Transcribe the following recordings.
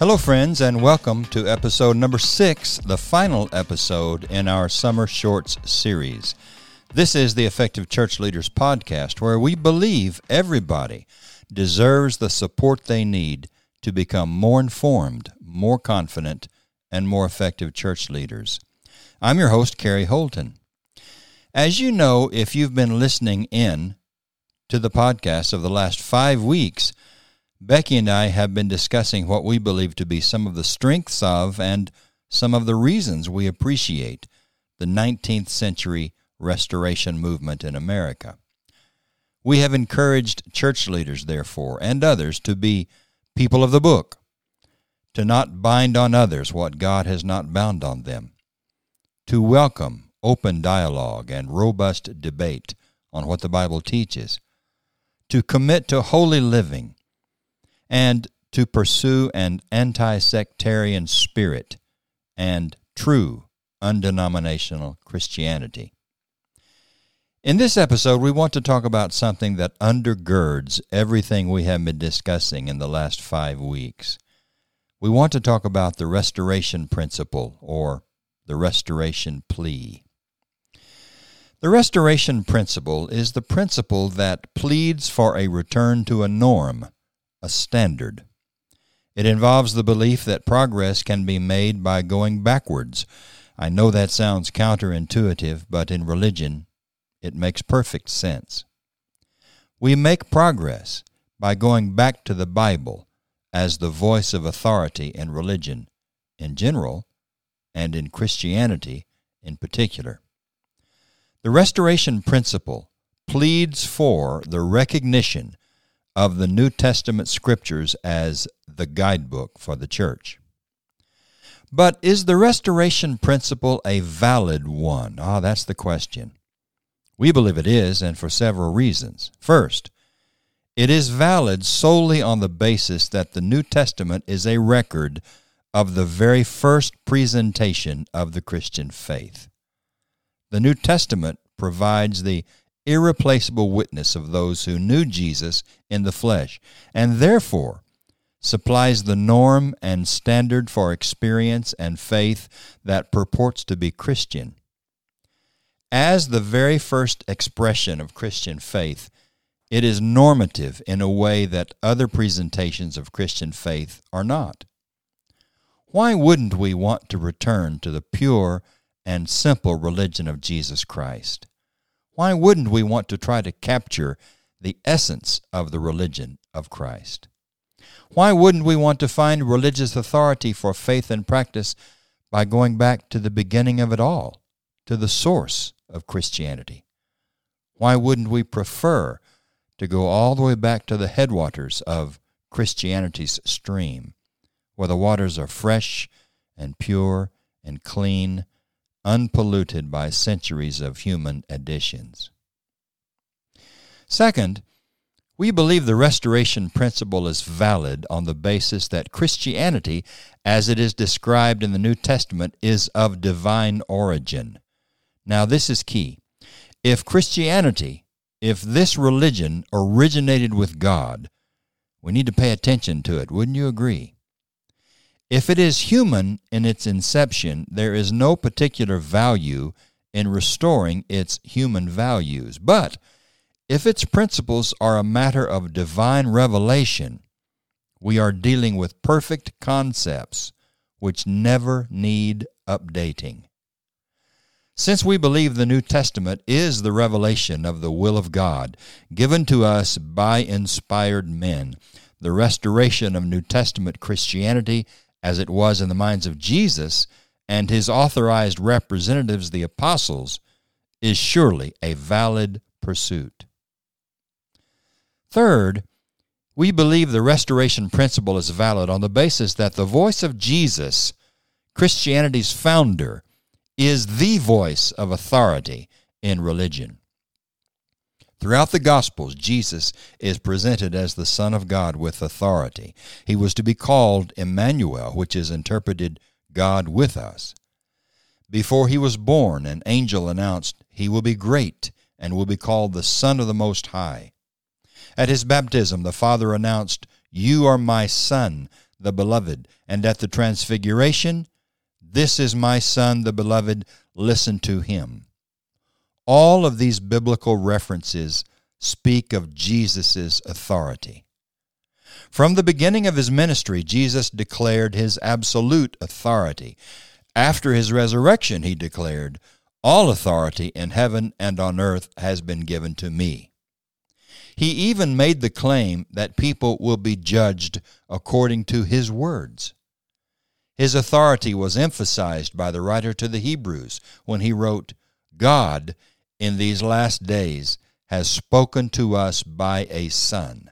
Hello, friends, and welcome to episode number six, the final episode in our Summer Shorts series. This is the Effective Church Leaders podcast, where we believe everybody deserves the support they need to become more informed, more confident, and more effective church leaders. I'm your host, Kerry Holton. As you know, if you've been listening in to the podcast of the last five weeks, Becky and I have been discussing what we believe to be some of the strengths of and some of the reasons we appreciate the 19th century restoration movement in America. We have encouraged church leaders, therefore, and others to be people of the book, to not bind on others what God has not bound on them, to welcome open dialogue and robust debate on what the Bible teaches, to commit to holy living and to pursue an anti sectarian spirit and true undenominational Christianity. In this episode, we want to talk about something that undergirds everything we have been discussing in the last five weeks. We want to talk about the restoration principle or the restoration plea. The restoration principle is the principle that pleads for a return to a norm a standard. It involves the belief that progress can be made by going backwards. I know that sounds counterintuitive, but in religion, it makes perfect sense. We make progress by going back to the Bible as the voice of authority in religion in general and in Christianity in particular. The restoration principle pleads for the recognition of the New Testament scriptures as the guidebook for the church. But is the restoration principle a valid one? Ah, that's the question. We believe it is, and for several reasons. First, it is valid solely on the basis that the New Testament is a record of the very first presentation of the Christian faith. The New Testament provides the irreplaceable witness of those who knew Jesus in the flesh, and therefore supplies the norm and standard for experience and faith that purports to be Christian. As the very first expression of Christian faith, it is normative in a way that other presentations of Christian faith are not. Why wouldn't we want to return to the pure and simple religion of Jesus Christ? Why wouldn't we want to try to capture the essence of the religion of Christ? Why wouldn't we want to find religious authority for faith and practice by going back to the beginning of it all, to the source of Christianity? Why wouldn't we prefer to go all the way back to the headwaters of Christianity's stream, where the waters are fresh and pure and clean unpolluted by centuries of human additions. Second, we believe the restoration principle is valid on the basis that Christianity, as it is described in the New Testament, is of divine origin. Now, this is key. If Christianity, if this religion originated with God, we need to pay attention to it. Wouldn't you agree? If it is human in its inception, there is no particular value in restoring its human values. But if its principles are a matter of divine revelation, we are dealing with perfect concepts which never need updating. Since we believe the New Testament is the revelation of the will of God given to us by inspired men, the restoration of New Testament Christianity as it was in the minds of Jesus and his authorized representatives, the apostles, is surely a valid pursuit. Third, we believe the restoration principle is valid on the basis that the voice of Jesus, Christianity's founder, is the voice of authority in religion. Throughout the Gospels, Jesus is presented as the Son of God with authority. He was to be called Emmanuel, which is interpreted God with us. Before he was born, an angel announced, He will be great and will be called the Son of the Most High. At his baptism, the Father announced, You are my Son, the beloved. And at the transfiguration, This is my Son, the beloved, listen to him. All of these biblical references speak of Jesus' authority. From the beginning of his ministry, Jesus declared his absolute authority. After his resurrection, he declared, All authority in heaven and on earth has been given to me. He even made the claim that people will be judged according to his words. His authority was emphasized by the writer to the Hebrews when he wrote, God, in these last days, has spoken to us by a Son.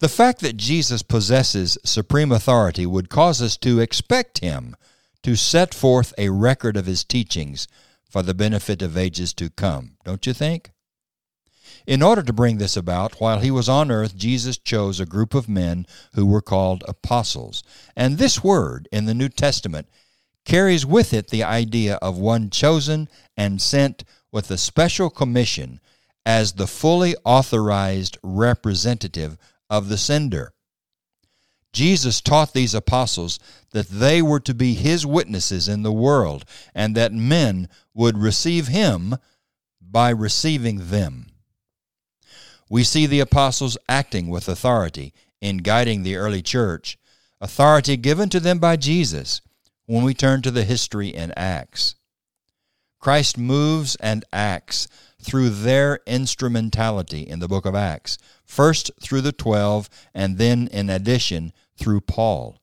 The fact that Jesus possesses supreme authority would cause us to expect him to set forth a record of his teachings for the benefit of ages to come, don't you think? In order to bring this about, while he was on earth, Jesus chose a group of men who were called apostles. And this word in the New Testament carries with it the idea of one chosen and sent with a special commission as the fully authorized representative of the sender. Jesus taught these apostles that they were to be his witnesses in the world and that men would receive him by receiving them. We see the apostles acting with authority in guiding the early church, authority given to them by Jesus when we turn to the history in Acts. Christ moves and acts through their instrumentality in the book of Acts, first through the twelve, and then, in addition, through Paul.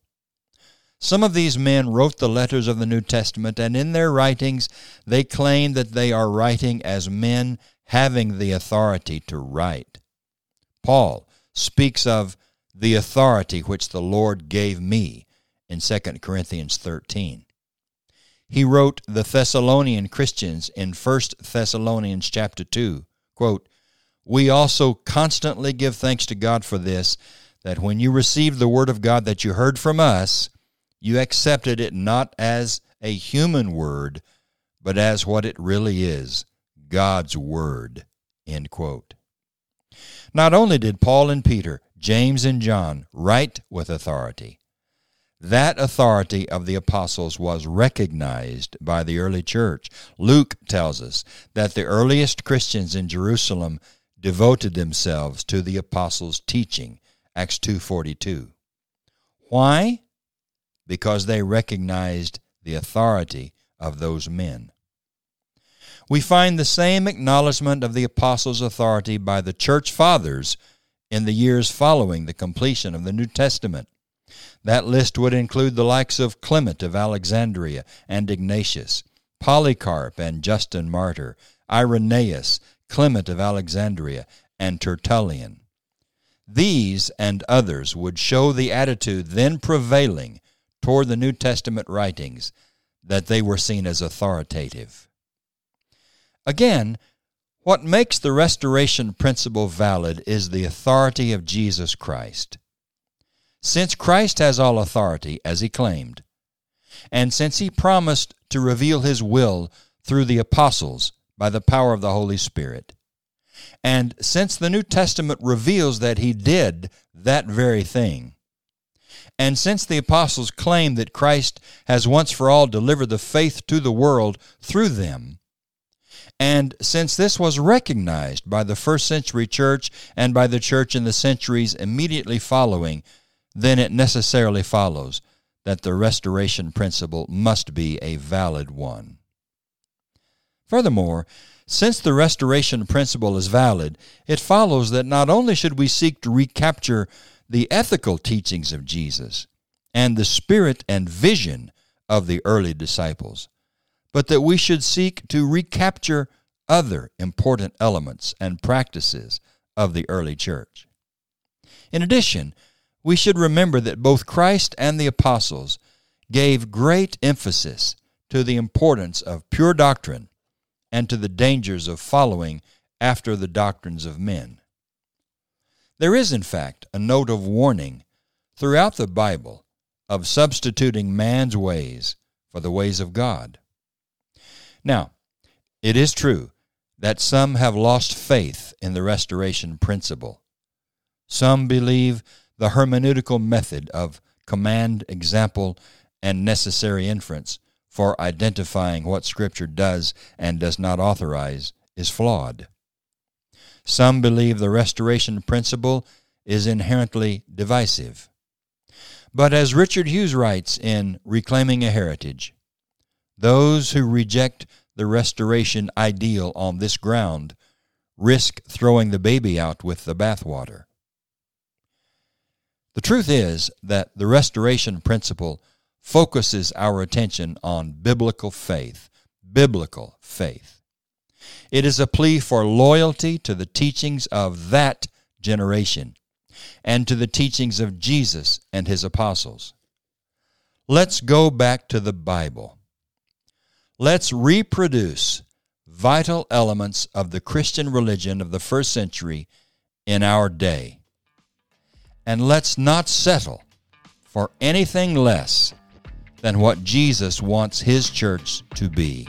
Some of these men wrote the letters of the New Testament, and in their writings they claim that they are writing as men having the authority to write. Paul speaks of the authority which the Lord gave me in 2 Corinthians 13. He wrote the Thessalonian Christians in 1 Thessalonians chapter 2, quote, We also constantly give thanks to God for this, that when you received the word of God that you heard from us, you accepted it not as a human word, but as what it really is, God's word. End quote. Not only did Paul and Peter, James and John write with authority, that authority of the apostles was recognized by the early church. Luke tells us that the earliest Christians in Jerusalem devoted themselves to the apostles' teaching. Acts 2:42. Why? Because they recognized the authority of those men. We find the same acknowledgement of the apostles' authority by the church fathers in the years following the completion of the New Testament. That list would include the likes of Clement of Alexandria and Ignatius, Polycarp and Justin Martyr, Irenaeus, Clement of Alexandria, and Tertullian. These and others would show the attitude then prevailing toward the New Testament writings that they were seen as authoritative. Again, what makes the restoration principle valid is the authority of Jesus Christ. Since Christ has all authority, as he claimed, and since he promised to reveal his will through the apostles by the power of the Holy Spirit, and since the New Testament reveals that he did that very thing, and since the apostles claim that Christ has once for all delivered the faith to the world through them, and since this was recognized by the first century church and by the church in the centuries immediately following, then it necessarily follows that the restoration principle must be a valid one. Furthermore, since the restoration principle is valid, it follows that not only should we seek to recapture the ethical teachings of Jesus and the spirit and vision of the early disciples, but that we should seek to recapture other important elements and practices of the early church. In addition, we should remember that both Christ and the apostles gave great emphasis to the importance of pure doctrine and to the dangers of following after the doctrines of men. There is, in fact, a note of warning throughout the Bible of substituting man's ways for the ways of God. Now, it is true that some have lost faith in the restoration principle. Some believe the hermeneutical method of command, example, and necessary inference for identifying what Scripture does and does not authorize is flawed. Some believe the restoration principle is inherently divisive. But as Richard Hughes writes in Reclaiming a Heritage, those who reject the restoration ideal on this ground risk throwing the baby out with the bathwater. The truth is that the restoration principle focuses our attention on biblical faith. Biblical faith. It is a plea for loyalty to the teachings of that generation and to the teachings of Jesus and his apostles. Let's go back to the Bible. Let's reproduce vital elements of the Christian religion of the first century in our day. And let's not settle for anything less than what Jesus wants his church to be.